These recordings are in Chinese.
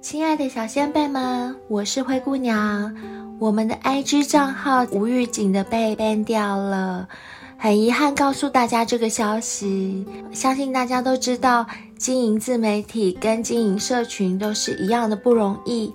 亲爱的小仙贝们，我是灰姑娘。我们的 IG 账号无预警的被 ban 掉了，很遗憾告诉大家这个消息。相信大家都知道，经营自媒体跟经营社群都是一样的不容易。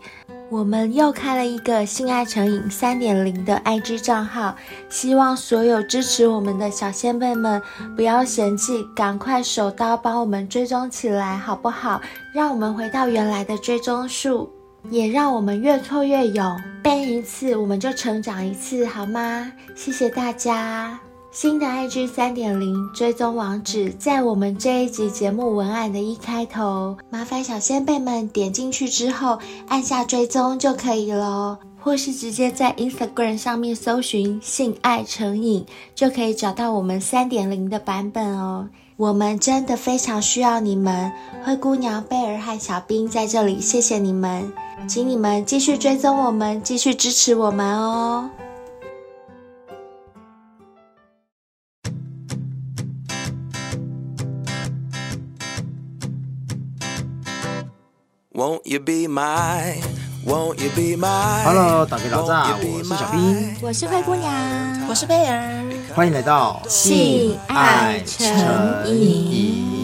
我们又开了一个性爱成瘾三点零的 IG 账号，希望所有支持我们的小仙贝们不要嫌弃，赶快手刀帮我们追踪起来，好不好？让我们回到原来的追踪数，也让我们越挫越勇，ban 一次我们就成长一次，好吗？谢谢大家。新的 IG 三点零追踪网址在我们这一集节目文案的一开头，麻烦小仙贝们点进去之后按下追踪就可以了，或是直接在 Instagram 上面搜寻“性爱成瘾”就可以找到我们三点零的版本哦。我们真的非常需要你们，灰姑娘、贝尔和小兵在这里，谢谢你们，请你们继续追踪我们，继续支持我们哦。Won't you be my, won't you be my? Hello，大家早上，我是小兵，我是灰姑娘，我是贝儿，欢迎来到性爱成瘾。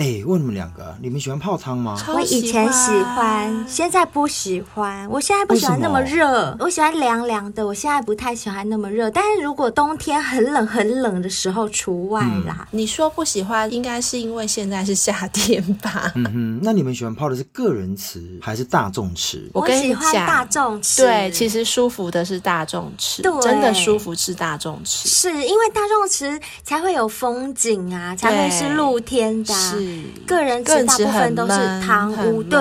哎，问你们两个，你们喜欢泡汤吗？我以前喜欢，现在不喜欢。我现在不喜欢那么热，我喜欢凉凉的。我现在不太喜欢那么热，但是如果冬天很冷很冷的时候除外啦。嗯、你说不喜欢，应该是因为现在是夏天吧？嗯哼，那你们喜欢泡的是个人池还是大众池？我喜欢大众池。对，其实舒服的是大众池，对，真的舒服是大众池，是因为大众池才会有风景啊，才会是露天的、啊。是。个人池大部分都是汤屋，对，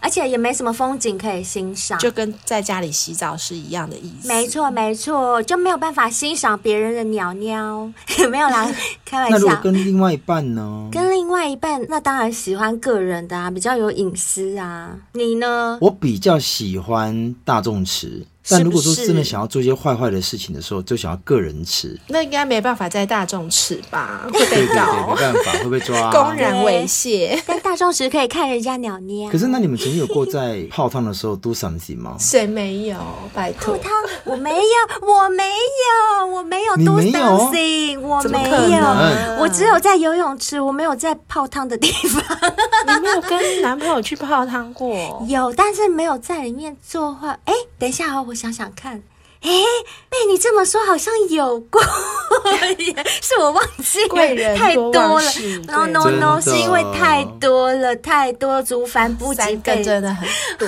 而且也没什么风景可以欣赏，就跟在家里洗澡是一样的意思。没错，没错，就没有办法欣赏别人的鸟鸟，有没有啦？开玩笑。那如果跟另外一半呢？跟另外一半，那当然喜欢个人的啊，比较有隐私啊。你呢？我比较喜欢大众池。但如果说真的想要做一些坏坏的事情的时候，就想要个人吃，那应该没办法在大众吃吧？会被告，没办法，会被抓，公然猥亵。但大众池可以看人家鸟鸟。可是，那你们曾经有过在泡汤的时候 do something 吗？谁没有？拜托，泡汤我没有，我没有，我没有 do something，我没有，我只有在游泳池，我没有在泡汤的地方。你没有跟男朋友去泡汤过？有，但是没有在里面做坏。哎，等一下哦，我想想看。哎，被你这么说，好像有过，是我忘记了，太多了。No No No，是因为太多了，太多，族繁不及备，真的很多。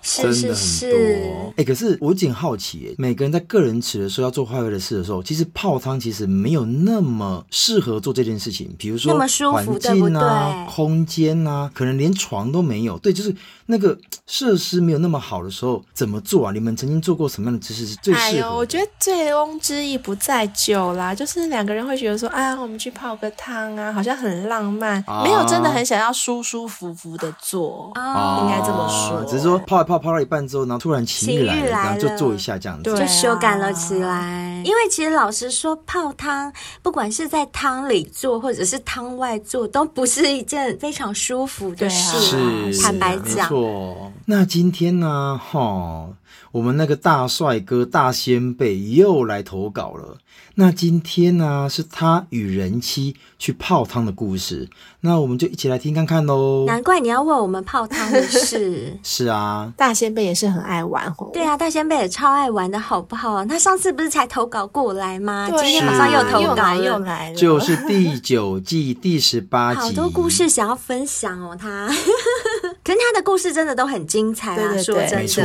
是 是是，哎、欸，可是我有点好奇，哎，每个人在个人池的时候要做坏坏的事的时候，其实泡汤其实没有那么适合做这件事情。比如说环境啊、空间啊，可能连床都没有。对，就是那个设施没有那么好的时候，怎么做啊？你们曾经做过什么样的姿势是最适合的？哎呦，我觉得醉翁之意不在酒啦，就是两个人会觉得说，啊，我们去泡个汤啊，好像很浪漫，啊、没有真的很想要舒舒服服的做，啊、应该这么说。只是说泡一泡。泡到一半之后，然后突然情欲来了，然后就做一下这样子，对啊、就修改了起来。因为其实老实说，泡汤不管是在汤里做，或者是汤外做，都不是一件非常舒服的事。啊、是，坦白讲。那今天呢？哈，我们那个大帅哥大仙贝又来投稿了。那今天呢，是他与人妻去泡汤的故事。那我们就一起来听看看喽。难怪你要问我们泡汤的事。是啊，大仙贝也是很爱玩哦。对啊，大仙贝也超爱玩的，好不好？他上次不是才投稿过来吗？今天马上又投稿了，又来了。就是第九季第十八集。好多故事想要分享哦，他。可是他的故事真的都很精彩啊，对对对，说真的。没错。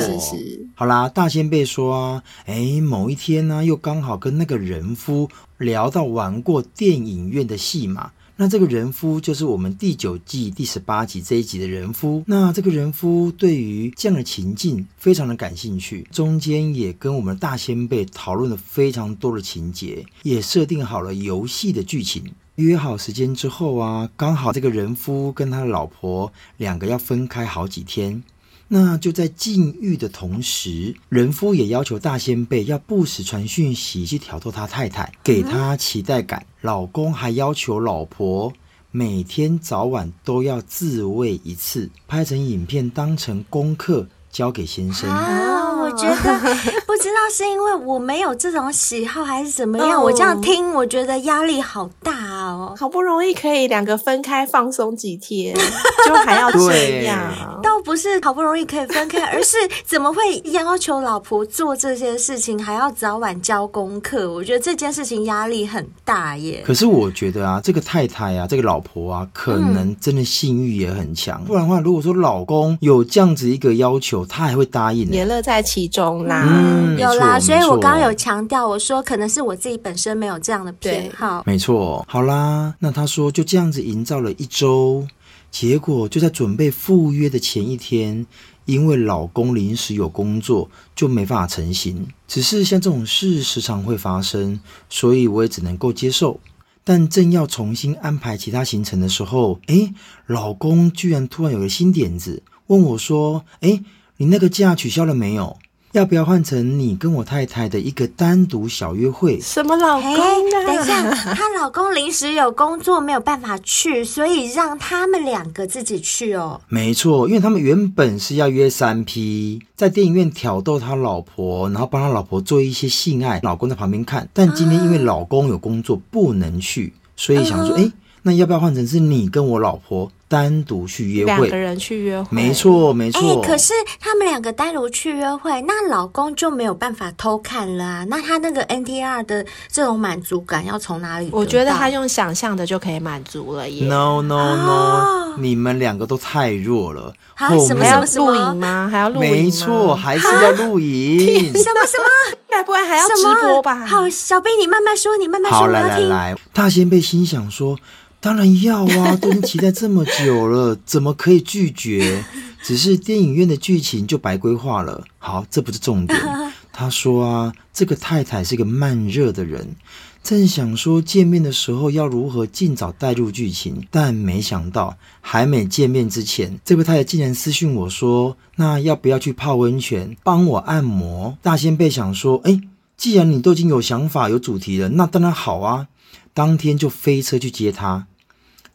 好啦，大仙贝说啊，哎，某一天呢，又刚好跟那个人夫聊到玩过电影院的戏码。那这个人夫就是我们第九季第十八集这一集的人夫。那这个人夫对于这样的情境非常的感兴趣，中间也跟我们大仙贝讨论了非常多的情节，也设定好了游戏的剧情。约好时间之后啊，刚好这个人夫跟他的老婆两个要分开好几天。那就在禁欲的同时，人夫也要求大仙贝要不时传讯息去挑逗他太太，给他期待感。老公还要求老婆每天早晚都要自慰一次，拍成影片当成功课交给先生。啊，我觉得不知道是因为我没有这种喜好还是怎么样，我这样听我觉得压力好大哦。好不容易可以两个分开放松几天，就还要这样，倒不是好不容易可以分开，而是怎么会要求老婆做这些事情，还要早晚交功课？我觉得这件事情压力很大耶。可是我觉得啊，这个太太啊，这个老婆啊，可能真的性欲也很强。嗯、不然的话，如果说老公有这样子一个要求，他还会答应，也乐在其中啦。嗯，有啦，所以我刚刚有强调，我说可能是我自己本身没有这样的偏好。没错，好啦，那他说就这样子营造了一周，结果就在准备赴约的前一天，因为老公临时有工作，就没办法成行。只是像这种事时常会发生，所以我也只能够接受。但正要重新安排其他行程的时候，诶，老公居然突然有个新点子，问我说：“诶，你那个假取消了没有？”要不要换成你跟我太太的一个单独小约会？什么老公啊？等一下，她老公临时有工作没有办法去，所以让他们两个自己去哦。没错，因为他们原本是要约三 P，在电影院挑逗他老婆，然后帮他老婆做一些性爱，老公在旁边看。但今天因为老公有工作不能去，所以想说，哎、uh-huh. 那要不要换成是你跟我老婆单独去约会？两个人去约会，没错没错。哎，可是他们两个单独去约会，那老公就没有办法偷看了啊。那他那个 NTR 的这种满足感要从哪里？我觉得他用想象的就可以满足了耶。No No No，、哦、你们两个都太弱了。还什么什么录影吗？还要录影？没错，还是要录影。什么什么？该不会还要直播吧？好，小贝你慢慢说，你慢慢说。好，来来来，大仙贝心想说。当然要啊，都已经期待这么久了，怎么可以拒绝？只是电影院的剧情就白规划了。好，这不是重点。他说啊，这个太太是个慢热的人，正想说见面的时候要如何尽早带入剧情，但没想到还没见面之前，这位太太竟然私讯我说：“那要不要去泡温泉，帮我按摩？”大仙贝想说：“哎，既然你都已经有想法、有主题了，那当然好啊。”当天就飞车去接他，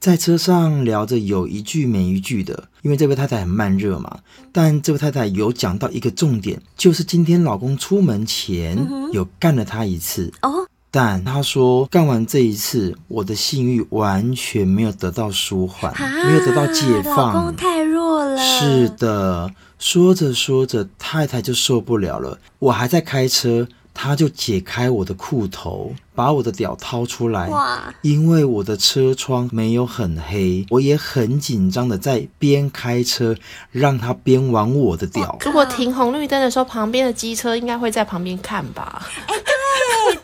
在车上聊着有一句没一句的，因为这位太太很慢热嘛。但这位太太有讲到一个重点，就是今天老公出门前有干了她一次。哦，但她说干完这一次，我的性欲完全没有得到舒缓，没有得到解放。老公太弱了。是的，说着说着，太太就受不了了。我还在开车。他就解开我的裤头，把我的屌掏出来。哇！因为我的车窗没有很黑，我也很紧张的在边开车，让他边玩我的屌。如果停红绿灯的时候，旁边的机车应该会在旁边看吧？哎，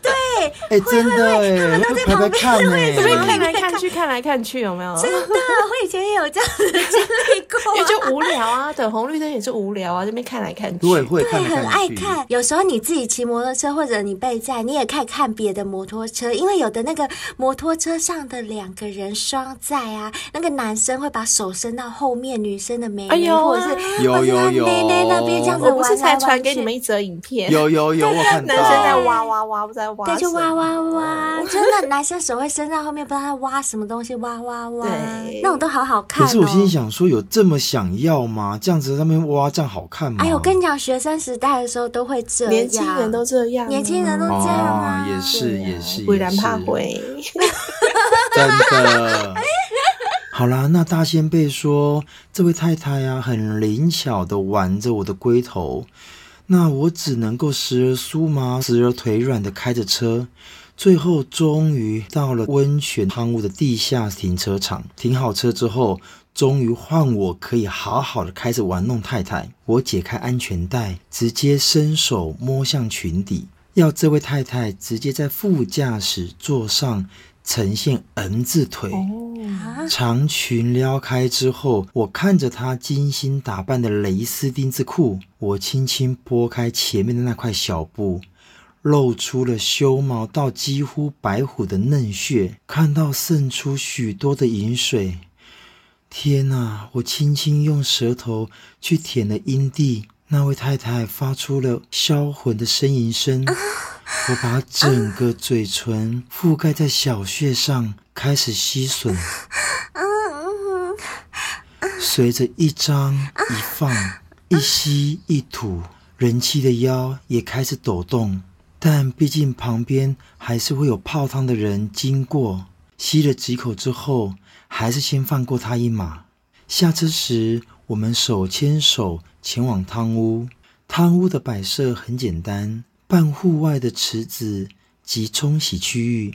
对对。哎，真的哎，他们都在旁边看呢，这边看来看去，看来看去，有没有？真的，我以前也有这样的经历过。也就无聊啊，等红绿灯也是无聊啊，这边看来看去。对，会看，很爱看。有时候你自己骑摩托车，或者你被载，你也可以看别的摩托车，因为有的那个摩托车上的两个人双载啊，那个男生会把手伸到后面女生的眉毛，或者是有有有内内那边这样子玩来玩去。我不是才传给你们一则影片？有有有，我看到男生在挖挖挖，不在挖。对，就挖挖挖，真的，男生手会伸在后面，不知道在挖什么东西，挖挖挖，那种都好好看。可是我心里想说，有这么想要吗？这样子在那边挖，这样好看吗？哎，我跟你讲，学生时代的时候都会这样，年轻人都这样，年轻人都这样啊，也是也是，不然怕会。真的。好啦，那大仙贝说，这位太太啊，很灵巧的玩着我的龟头。那我只能够时而酥麻，时而腿软的开着车，最后终于到了温泉汤屋的地下停车场。停好车之后，终于换我可以好好的开始玩弄太太。我解开安全带，直接伸手摸向裙底，要这位太太直接在副驾驶座上。呈现 N 字腿，长裙撩开之后，我看着她精心打扮的蕾丝丁字裤，我轻轻拨开前面的那块小布，露出了修毛到几乎白虎的嫩穴，看到渗出许多的淫水。天哪！我轻轻用舌头去舔了阴蒂，那位太太发出了销魂的呻吟声。我把整个嘴唇覆盖在小穴上，开始吸吮。随着一张一放，一吸一吐，人妻的腰也开始抖动。但毕竟旁边还是会有泡汤的人经过，吸了几口之后，还是先放过他一马。下车时，我们手牵手前往汤屋。汤屋的摆设很简单，半户外的池子及冲洗区域。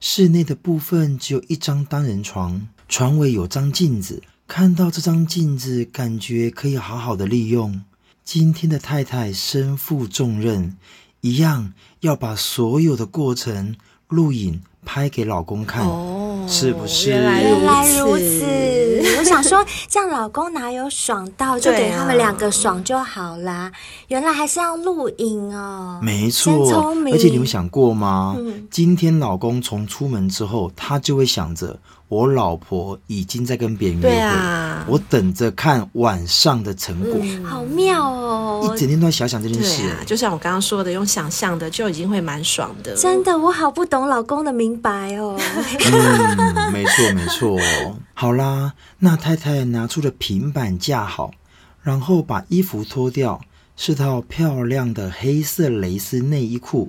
室内的部分只有一张单人床，床尾有张镜子。看到这张镜子，感觉可以好好的利用。今天的太太身负重任，一样要把所有的过程录影拍给老公看。哦是不是？原来如此。我想说，这样老公哪有爽到，就给他们两个爽就好啦。原来还是要录影哦。没错，而且你们想过吗？嗯，今天老公从出门之后，他就会想着。我老婆已经在跟别人约会，啊、我等着看晚上的成果，嗯、好妙哦！一整天都在想想这件事，啊，就像我刚刚说的，用想象的就已经会蛮爽的。真的，我好不懂老公的明白哦。嗯，没错没错。好啦，那太太拿出了平板架好，然后把衣服脱掉，是套漂亮的黑色蕾丝内衣裤，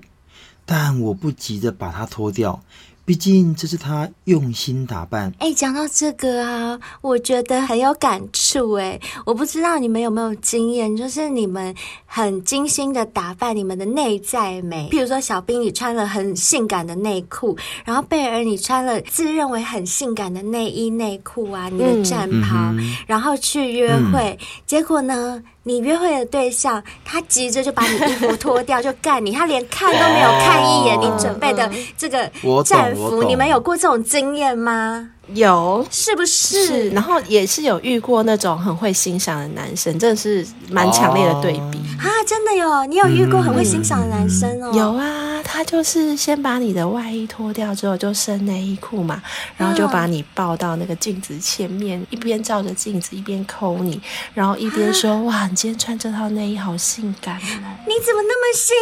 但我不急着把它脱掉。毕竟这是他用心打扮。哎，讲到这个啊，我觉得很有感触。哎，我不知道你们有没有经验，就是你们很精心的打扮你们的内在美。譬如说，小兵你穿了很性感的内裤，然后贝儿你穿了自认为很性感的内衣内裤啊，你的战袍，嗯、然后去约会，嗯、结果呢？你约会的对象，他急着就把你衣服脱掉就干你，他连看都没有看一眼你准备的这个战服，你们有过这种经验吗？有，是不是？是，然后也是有遇过那种很会欣赏的男生，真的是蛮强烈的对比啊！真的有，你有遇过很会欣赏的男生哦？嗯、有啊，他就是先把你的外衣脱掉之后，就剩内衣裤嘛，然后就把你抱到那个镜子前面，一边照着镜子一边抠你，然后一边说：“啊、哇，你今天穿这套内衣好性感哦！”你怎么那么幸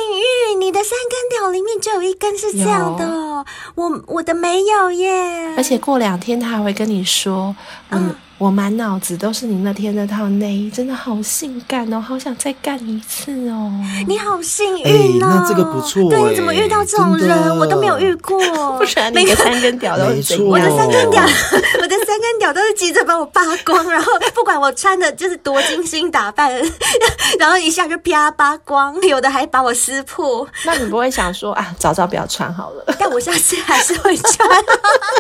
运？你的三根屌里面就有一根是这样的哦，我我的没有耶。而且过两天。他还会跟你说，嗯。嗯我满脑子都是你那天那套内衣，真的好性感哦，好想再干一次哦。你好幸运哦，欸、那这个不错。对，你怎么遇到这种人？我都没有遇过。不然你的三根屌都是怎样？我的三根屌，我的三根屌都是急着把我扒光，然后不管我穿的就是多精心打扮，然后一下就啪扒光，有的还把我撕破。那你不会想说啊，早早不要穿好了？但我下次还是会穿。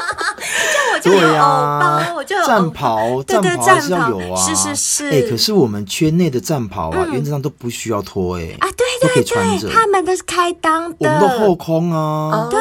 这样我就有欧包，啊、我就有战袍。战袍还是要有啊，是是是。哎，可是我们圈内的战袍啊，原则上都不需要脱哎。啊，对对对，他们都是开裆的，我们都后空啊。对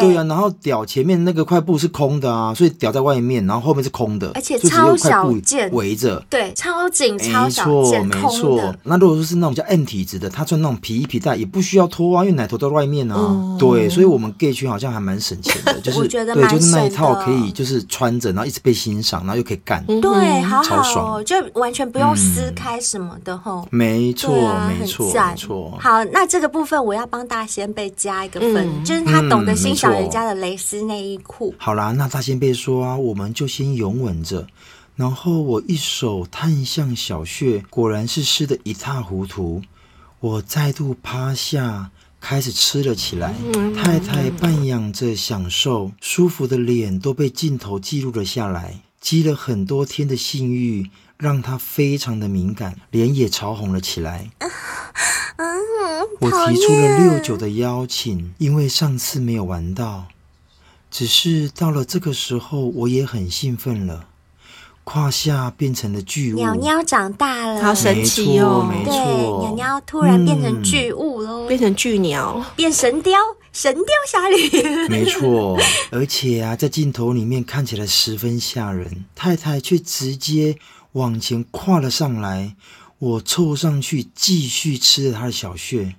对啊，然后屌前面那个块布是空的啊，所以屌在外面，然后后面是空的，而且超小件围着，对，超紧超小件，没错没错。那如果说是那种叫 M 体质的，他穿那种皮衣皮带也不需要脱啊，因为奶头都在外面啊。对，所以我们 gay 圈好像还蛮省钱的，就是对，就是那一套可以就是穿着，然后一直被欣赏，然后又可以干。对，好好哦，就完全不用撕开什么的吼。没错，没错，没错。好，那这个部分我要帮大仙贝加一个分，就是他懂得欣赏人家的蕾丝内衣裤。好啦，那大仙贝说啊，我们就先拥吻着，然后我一手探向小穴，果然是湿得一塌糊涂。我再度趴下，开始吃了起来。太太半仰着享受，舒服的脸都被镜头记录了下来。积了很多天的性欲，让他非常的敏感，脸也潮红了起来。我提出了六九的邀请，因为上次没有玩到，只是到了这个时候，我也很兴奋了。胯下变成了巨物，鸟鸟长大了，好神奇哦！没错，没错，鸟鸟突然变成巨物喽，变成巨鸟，变神雕，神雕侠侣。没错，而且啊，在镜头里面看起来十分吓人，太太却直接往前跨了上来，我凑上去继续吃了她的小穴，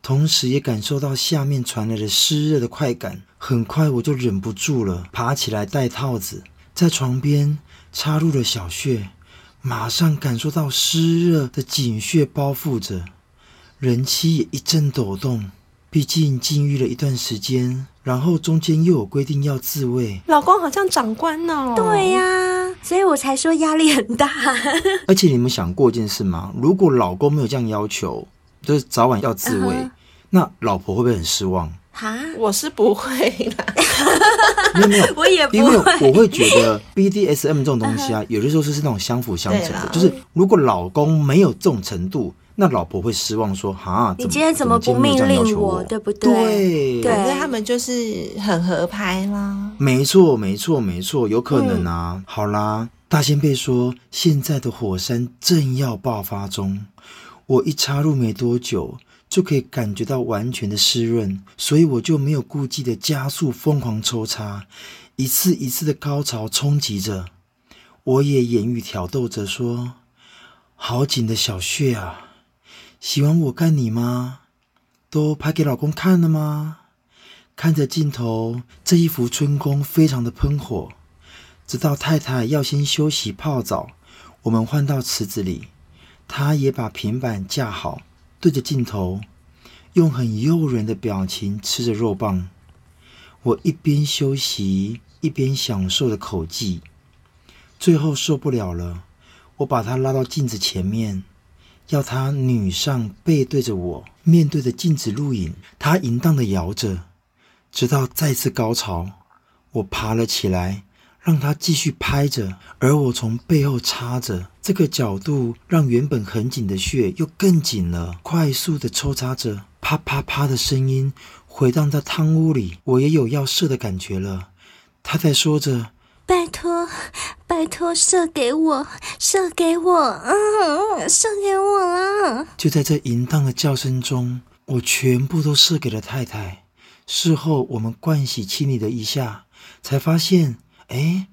同时也感受到下面传来的湿热的快感。很快我就忍不住了，爬起来戴套子，在床边。插入了小穴，马上感受到湿热的井穴包覆着，人妻也一阵抖动。毕竟禁欲了一段时间，然后中间又有规定要自慰，老公好像长官哦。对呀、啊，所以我才说压力很大。而且你们想过一件事吗？如果老公没有这样要求，就是早晚要自慰，uh huh. 那老婆会不会很失望？哈，我是不会的。没有没有，我也不会，因为我会觉得 BDSM 这种东西啊，有的时候是是那种相辅相成的。就是如果老公没有这种程度，那老婆会失望说：“哈，你今天怎么不命令我？对不对？”对，对，反正他们就是很合拍啦。没错，没错，没错，有可能啊。嗯、好啦，大仙贝说，现在的火山正要爆发中，我一插入没多久。就可以感觉到完全的湿润，所以我就没有顾忌的加速疯狂抽插，一次一次的高潮冲击着，我也言语挑逗着说：“好紧的小穴啊，喜欢我干你吗？都拍给老公看了吗？”看着镜头，这一幅春宫非常的喷火，直到太太要先休息泡澡，我们换到池子里，她也把平板架好。对着镜头，用很诱人的表情吃着肉棒，我一边休息一边享受着口技。最后受不了了，我把他拉到镜子前面，要他女上背对着我，面对着镜子录影。他淫荡的摇着，直到再次高潮，我爬了起来。让他继续拍着，而我从背后插着，这个角度让原本很紧的穴又更紧了。快速的抽插着，啪啪啪的声音回荡在汤屋里，我也有要射的感觉了。他在说着：“拜托，拜托，射给我，射给我，嗯，射给我了。”就在这淫荡的叫声中，我全部都射给了太太。事后我们盥洗清理了一下，才发现。哎，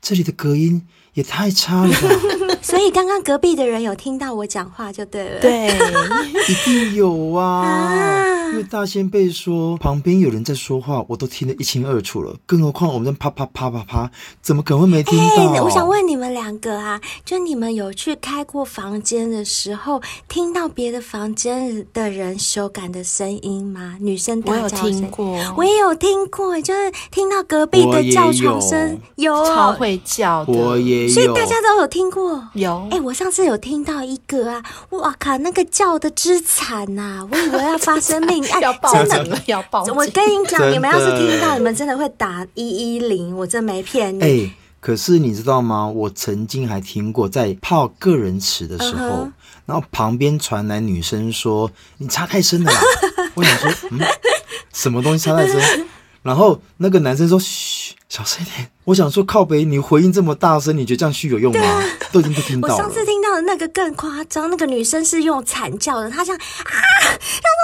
这里的隔音也太差了吧！所以刚刚隔壁的人有听到我讲话就对了。对，一定有啊。啊因为大仙贝说旁边有人在说话，我都听得一清二楚了。更何况我们在啪啪啪啪啪，怎么可能会没听到？欸、我想问你们两个啊，就你们有去开过房间的时候，听到别的房间的人修改的声音吗？女生大叫声？我有听过，我也有听过，就是听到隔壁的叫床声，有，有超会叫的，我也有，所以大家都有听过。有，哎、欸，我上次有听到一个啊，哇靠，那个叫的之惨呐、啊，我以为要发生命。要报警了，要报警！我跟你讲，你们要是听到，你们真的会打一一零，我真没骗你。哎，可是你知道吗？我曾经还听过，在泡个人池的时候，uh huh. 然后旁边传来女生说：“你插太深了啦。”我想说，嗯，什么东西插太深？然后那个男生说：“嘘，小声一点。”我想说，靠北，你回应这么大声，你觉得这样嘘有用吗？啊、都已经不听到了。我上次听到的那个更夸张，那个女生是用惨叫的，她像啊，她说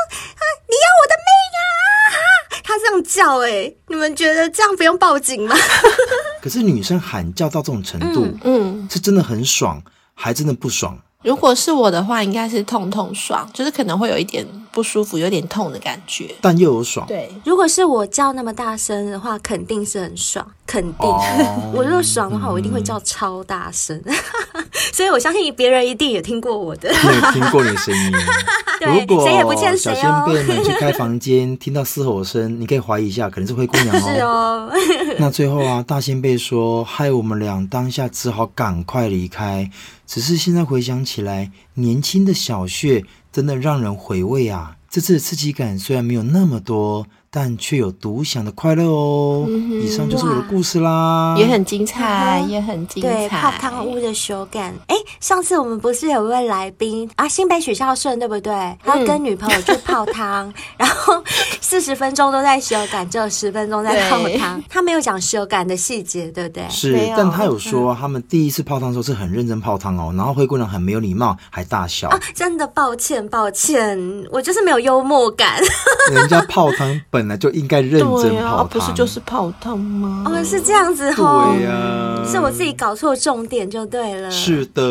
这样叫、欸，哎，你们觉得这样不用报警吗？可是女生喊叫到这种程度，嗯，嗯是真的很爽，还真的不爽。如果是我的话，应该是痛痛爽，就是可能会有一点不舒服，有点痛的感觉，但又有爽。对，如果是我叫那么大声的话，肯定是很爽，肯定。哦、我如果爽的话，我一定会叫超大声。嗯、所以我相信别人一定也听过我的，有听过你的声音。对如果谁也不欠谁哦。小仙贝们去开房间，听到嘶吼声，你可以怀疑一下，可能是灰姑娘哦。是哦。那最后啊，大仙贝说，害我们俩当下只好赶快离开。只是现在回想起来，年轻的小穴真的让人回味啊！这次的刺激感虽然没有那么多。但却有独享的快乐哦！嗯、以上就是我的故事啦，也很精彩，也很精彩。对，泡汤屋的手感。哎，上次我们不是有一位来宾啊，新北许孝顺对不对？他跟女朋友去泡汤，嗯、然后 四十分钟都在修感，只有十分钟在泡汤。对他没有讲修感的细节，对不对？是，但他有说他们第一次泡汤的时候是很认真泡汤哦，然后灰姑娘很没有礼貌，还大笑。啊，真的抱歉，抱歉，我就是没有幽默感。人家泡汤本来就应该认真泡汤，啊，不是就是泡汤吗？哦，是这样子哦。对呀，啊，是我自己搞错重点就对了。是的。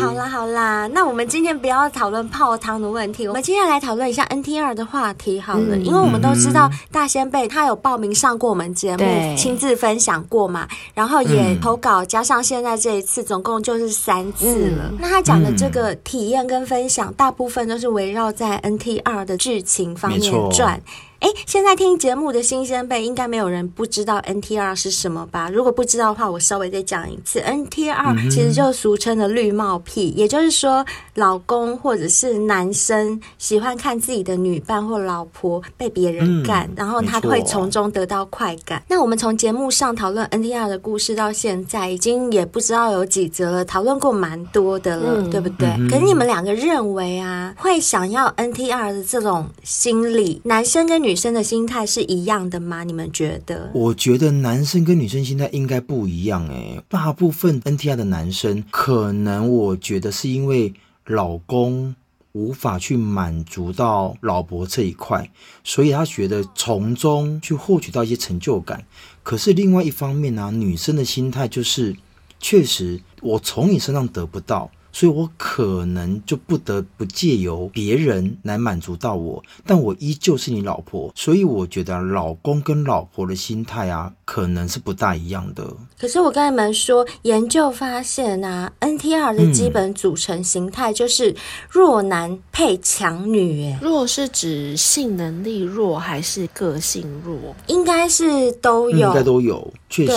好啦好啦，那我们今天不要讨论泡汤的问题，我们今天来讨论一下 NTR 的话题好了。嗯、因为我们都知道大仙贝他有报名上过我们节目，对亲自分享过嘛，然后也投稿，加上现在这一次，总共就是三次了。嗯、那他讲的这个体验跟分享，大部分都是围绕在 NTR 的剧情方面转。哎，现在听节目的新鲜辈，应该没有人不知道 NTR 是什么吧？如果不知道的话，我稍微再讲一次，NTR 其实就俗称的绿帽癖，也就是说，老公或者是男生喜欢看自己的女伴或老婆被别人干，然后他会从中得到快感。那我们从节目上讨论 NTR 的故事到现在，已经也不知道有几则了，讨论过蛮多的了，对不对？可是你们两个认为啊，会想要 NTR 的这种心理，男生跟女女生的心态是一样的吗？你们觉得？我觉得男生跟女生心态应该不一样诶。大部分 NTR 的男生，可能我觉得是因为老公无法去满足到老婆这一块，所以他觉得从中去获取到一些成就感。可是另外一方面呢，女生的心态就是，确实我从你身上得不到。所以我可能就不得不借由别人来满足到我，但我依旧是你老婆，所以我觉得老公跟老婆的心态啊，可能是不大一样的。可是我跟你们说，研究发现啊，NTR 的基本组成形态就是弱男配强女。哎，弱是指性能力弱还是个性弱？应该是都有，应该都有，确实。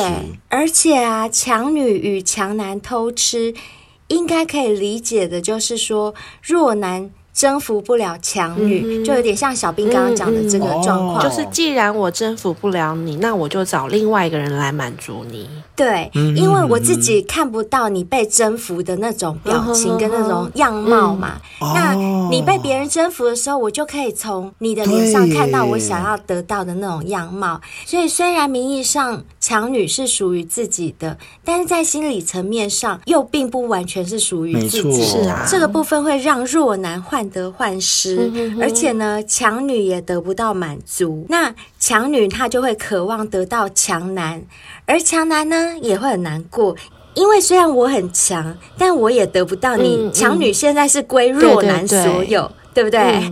而且啊，强女与强男偷吃。应该可以理解的，就是说弱男。征服不了强女，嗯，就有点像小兵刚刚讲的这个状况，嗯嗯。就是既然我征服不了你，那我就找另外一个人来满足你。对，因为我自己看不到你被征服的那种表情跟那种样貌嘛。嗯，那你被别人征服的时候，我就可以从你的脸上看到我想要得到的那种样貌。所以虽然名义上强女是属于自己的，但是在心理层面上又并不完全是属于自己。是啊，这个部分会让弱男。患得患失，而且呢，强女也得不到满足。那强女她就会渴望得到强男，而强男呢也会很难过，因为虽然我很强，但我也得不到你。强女现在是归弱男所有，对，不对？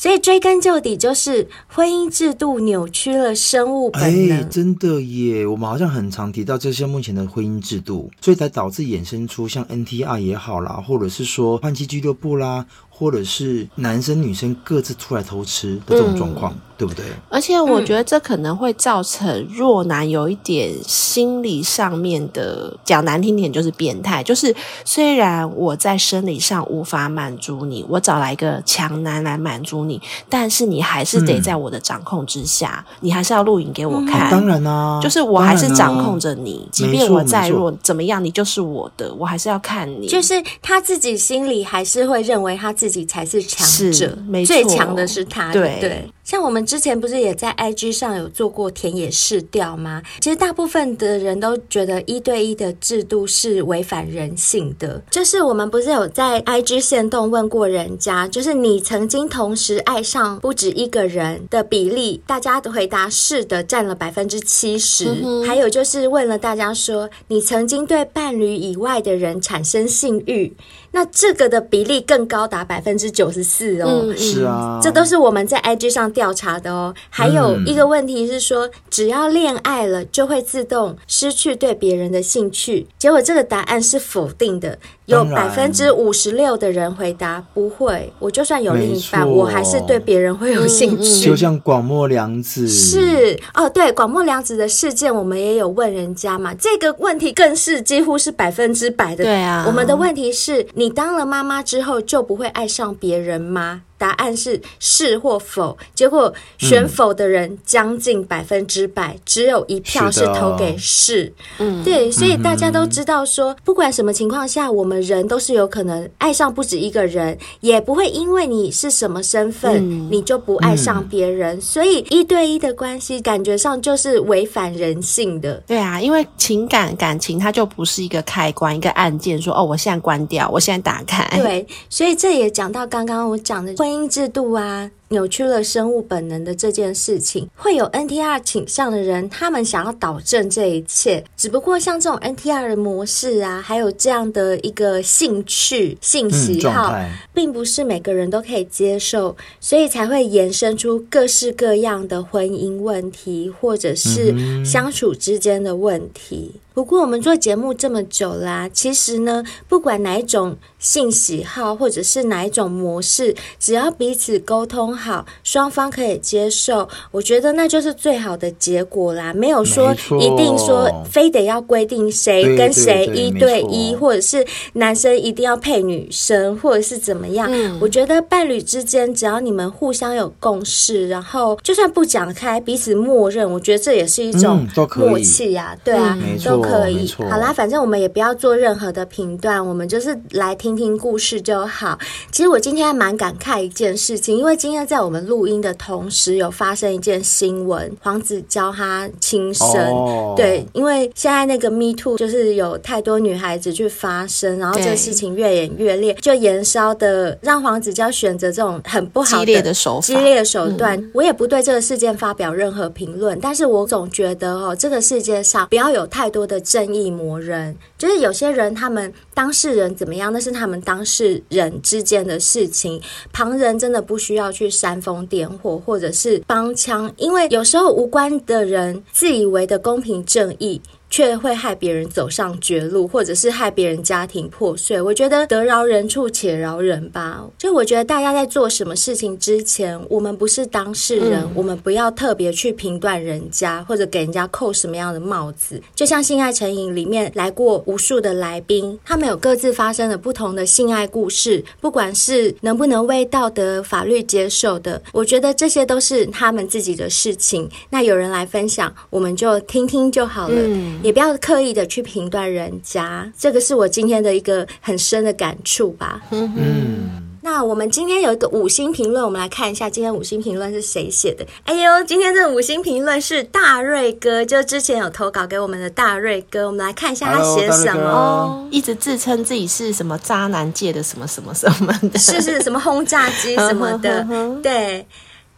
嗯所以追根究底，就是婚姻制度扭曲了生物本能。哎，真的耶！我们好像很常提到这些目前的婚姻制度，所以才导致衍生出像 NTR 也好啦，或者是说换妻俱乐部啦，或者是男生女生各自出来偷吃的这种状况。嗯对不对？而且我觉得这可能会造成弱男有一点心理上面的，讲难听点就是变态。就是虽然我在生理上无法满足你，我找来一个强男来满足你，但是你还是得在我的掌控之下，嗯、你还是要录影给我看。嗯、当然啦、啊，就是我还是掌控着你，即便我再弱怎么样，你就是我的，我还是要看你。就是他自己心里还是会认为他自己才是强者，没错，最强的是他，对对。像我们之前不是也在 IG 上有做过田野试调吗？其实大部分的人都觉得一对一的制度是违反人性的。就是我们不是有在 IG 线动问过人家，就是你曾经同时爱上不止一个人的比例，大家的回答是的，占了百分之七十。还有就是问了大家说，你曾经对伴侣以外的人产生性欲。那这个的比例更高达百分之九十四哦，嗯，是啊，这都是我们在 IG 上调查的哦。还有一个问题是说，只要恋爱了就会自动失去对别人的兴趣，结果这个答案是否定的。有百分之五十六的人回答不会，我就算有另一半，我还是对别人会有兴趣。就像广末凉子。是。哦，对，广末凉子的事件，我们也有问人家嘛，这个问题更是几乎是百分之百的。对啊，我们的问题是你当了妈妈之后就不会爱上别人吗？答案是是或否，结果选否的人将近百分之百，嗯，只有一票是投给是。嗯，对，所以大家都知道说，不管什么情况下，我们人都是有可能爱上不止一个人，也不会因为你是什么身份，嗯，你就不爱上别人，嗯。所以一对一的关系感觉上就是违反人性的。对啊，因为情感感情它就不是一个开关，一个按键，说哦，我现在关掉，我现在打开。对，所以这也讲到刚刚我讲的。婚姻制度啊，扭曲了生物本能的这件事情，会有 NTR 倾向的人，他们想要导正这一切。只不过像这种 NTR 的模式啊，还有这样的一个兴趣、性喜好，嗯，并不是每个人都可以接受，所以才会延伸出各式各样的婚姻问题，或者是相处之间的问题。不过我们做节目这么久啦，其实呢，不管哪一种性喜好或者是哪一种模式，只要彼此沟通好，双方可以接受，我觉得那就是最好的结果啦。没有说一定说非得要规定谁跟谁一对一，或者是男生一定要配女生，或者是怎么样。嗯，我觉得伴侣之间，只要你们互相有共识，然后就算不讲开，彼此默认，我觉得这也是一种默契呀。对啊，都。可以，好啦，反正我们也不要做任何的评断，我们就是来听听故事就好。其实我今天还蛮感慨一件事情，因为今天在我们录音的同时，有发生一件新闻，黄子佼他轻生。哦、对，因为现在那个 Me Too 就是有太多女孩子去发声，然后这个事情越演越烈，就延烧的让黄子佼选择这种很不好的激烈的手激烈的手段。嗯、我也不对这个事件发表任何评论，但是我总觉得哦，这个世界上不要有太多的。正义魔人，就是有些人，他们当事人怎么样，那是他们当事人之间的事情，旁人真的不需要去煽风点火或者是帮腔，因为有时候无关的人自以为的公平正义。却会害别人走上绝路，或者是害别人家庭破碎。我觉得得饶人处且饶人吧。就我觉得大家在做什么事情之前，我们不是当事人，嗯、我们不要特别去评断人家，或者给人家扣什么样的帽子。就像性爱成瘾里面来过无数的来宾，他们有各自发生了不同的性爱故事，不管是能不能为道德法律接受的，我觉得这些都是他们自己的事情。那有人来分享，我们就听听就好了。嗯也不要刻意的去评断人家，这个是我今天的一个很深的感触吧。嗯，那我们今天有一个五星评论，我们来看一下今天五星评论是谁写的。哎呦，今天这个五星评论是大瑞哥，就之前有投稿给我们的大瑞哥，我们来看一下他写什么。哦，一直自称自己是什么渣男界的什么什么什么的，是是什么轰炸机什么的，对。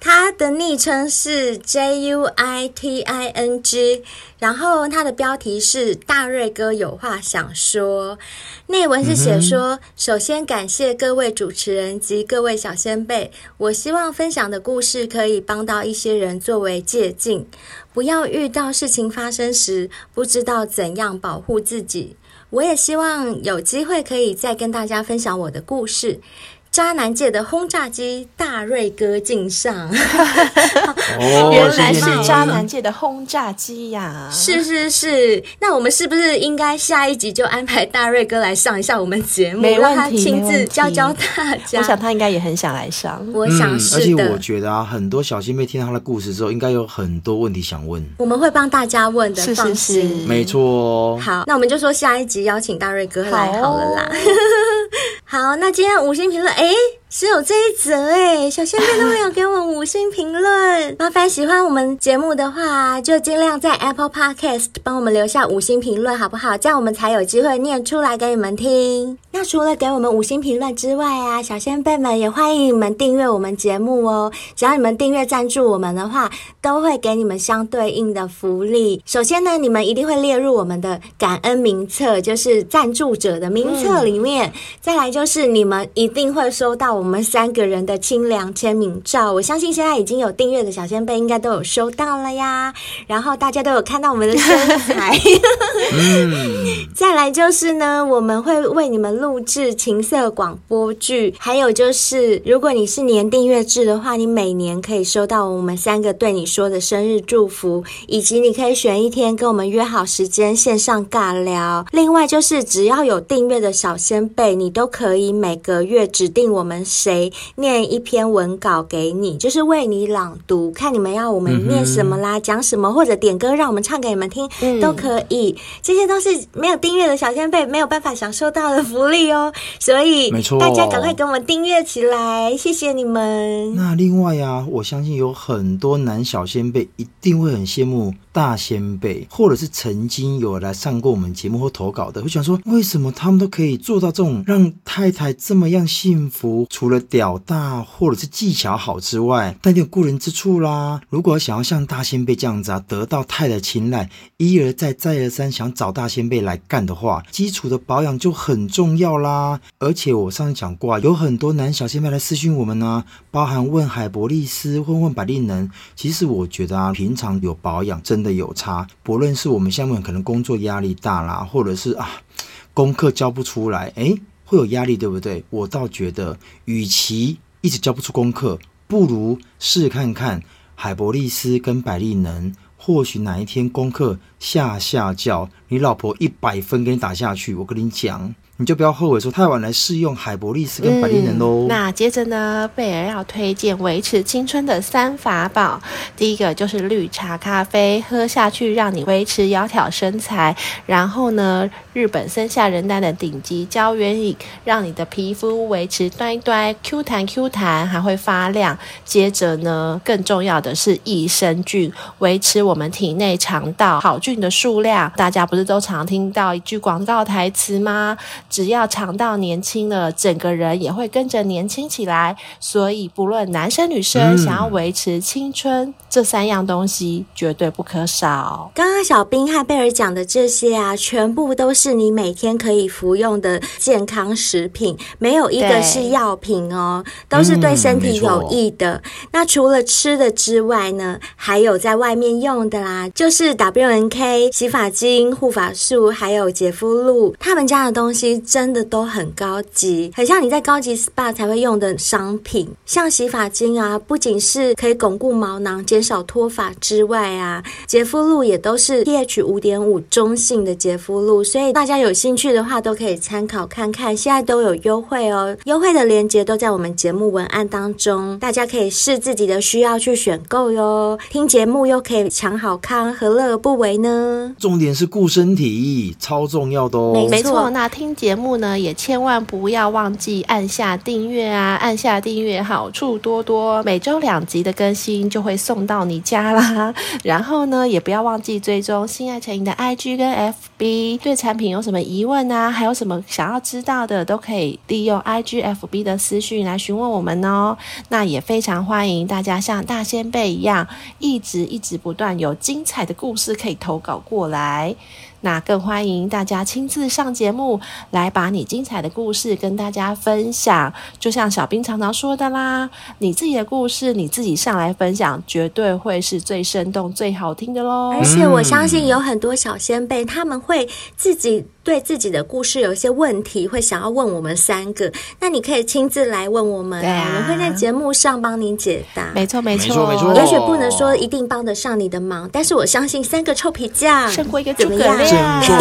他的昵称是 J U I T I N G，然后他的标题是大瑞哥有话想说。内文是写说：嗯、首先感谢各位主持人及各位小先辈，我希望分享的故事可以帮到一些人作为借鉴，不要遇到事情发生时不知道怎样保护自己。我也希望有机会可以再跟大家分享我的故事。渣男界的轰炸机大瑞哥敬上，原来是渣男界的轰炸机呀！是是是，那我们是不是应该下一集就安排大瑞哥来上一下我们节目，没问题，让他亲自教教大家？我想他应该也很想来上，我想是的。而且我觉得啊，很多小新妹听到他的故事之后，应该有很多问题想问，我们会帮大家问的，是是是，没错。好，那我们就说下一集邀请大瑞哥来好了啦。好，那今天五星评论，哎。只有这一则哎，小仙贝都没有给我五星评论。麻烦喜欢我们节目的话，就尽量在 Apple Podcast 帮我们留下五星评论，好不好？这样我们才有机会念出来给你们听。那除了给我们五星评论之外啊，小仙贝们也欢迎你们订阅我们节目哦。只要你们订阅赞助我们的话，都会给你们相对应的福利。首先呢，你们一定会列入我们的感恩名册，就是赞助者的名册里面。再来就是你们一定会收到。我们三个人的清凉签名照，我相信现在已经有订阅的小仙贝应该都有收到了呀。然后大家都有看到我们的身材。嗯、再来就是呢，我们会为你们录制情色广播剧，还有就是，如果你是年订阅制的话，你每年可以收到我们三个对你说的生日祝福，以及你可以选一天跟我们约好时间线上尬聊。另外就是，只要有订阅的小仙贝，你都可以每个月指定我们。谁念一篇文稿给你，就是为你朗读，看你们要我们念什么啦，讲、什么，或者点歌让我们唱给你们听，嗯、都可以。这些都是没有订阅的小仙贝没有办法享受到的福利哦，所以没错，大家赶快给我们订阅起来，谢谢你们。那另外呀，我相信有很多男小仙贝一定会很羡慕。大仙贝，或者是曾经有来上过我们节目或投稿的，我想说，为什么他们都可以做到这种让太太这么样幸福？除了屌大或者是技巧好之外，但有过人之处啦。如果想要像大仙贝这样子啊，得到太太青睐，一而再再而三想找大仙贝来干的话，基础的保养就很重要啦。而且我上次讲过啊，有很多男小仙贝来私讯我们呢、啊，包含问海博利斯，问问百丽能。其实我觉得啊，平常有保养真。的有差。不论是我们下面可能工作压力大啦，或者是啊功课交不出来，诶，会有压力，对不对？我倒觉得，与其一直交不出功课，不如试看看海博利斯跟百利能，或许哪一天功课下下叫，你老婆一百分给你打下去，我跟你讲。你就不要后悔说太晚来试用海博利斯跟百利能喽、嗯。那接着呢，贝尔要推荐维持青春的三法宝。第一个就是绿茶咖啡，喝下去让你维持窈窕身材。然后呢，日本森下仁丹的顶级胶原饮，让你的皮肤维持端端 Q 弹 Q 弹，还会发亮。接着呢，更重要的是益生菌，维持我们体内肠道好菌的数量。大家不是都常听到一句广告台词吗？只要肠道年轻了，整个人也会跟着年轻起来。所以，不论男生女生，想要维持青春，嗯、这三样东西绝对不可少。刚刚小兵和贝尔讲的这些啊，全部都是你每天可以服用的健康食品，没有一个是药品哦，都是对身体有益的。嗯、那除了吃的之外呢，还有在外面用的啦，就是 WNK 洗发精、护发素，还有洁肤露，他们家的东西。真的都很高级，很像你在高级 SPA 才会用的商品。像洗发精啊，不仅是可以巩固毛囊、减少脱发之外啊，洁肤露也都是 pH 五点五中性的洁肤露，所以大家有兴趣的话都可以参考看看。现在都有优惠哦，优惠的链接都在我们节目文案当中，大家可以视自己的需要去选购哟。听节目又可以抢好康，何乐而不为呢？重点是顾身体，超重要的哦。没错，那听节。节目呢，也千万不要忘记按下订阅啊！按下订阅，好处多多，每周两集的更新就会送到你家啦。然后呢，也不要忘记追踪心爱成瘾的 IG 跟 FB。对产品有什么疑问啊？还有什么想要知道的，都可以利用 IG、FB 的私讯来询问我们哦。那也非常欢迎大家像大仙贝一样，一直一直不断有精彩的故事可以投稿过来。那更欢迎大家亲自上节目来把你精彩的故事跟大家分享。就像小兵常常说的啦，你自己的故事你自己上来分享，绝对会是最生动、最好听的喽。而且我相信有很多小先辈，他们会自己对自己的故事有一些问题，会想要问我们三个。那你可以亲自来问我们，对啊，我们会在节目上帮你解答。没错，没错，没错。也许不能说一定帮得上你的忙，但是我相信三个臭皮匠胜过一个诸葛亮。诸葛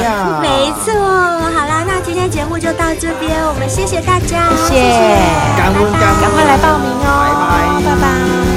亮，没错。好啦，那今天节目就到这边，我们谢谢大家，谢谢，感恩感恩，赶快来报名哦。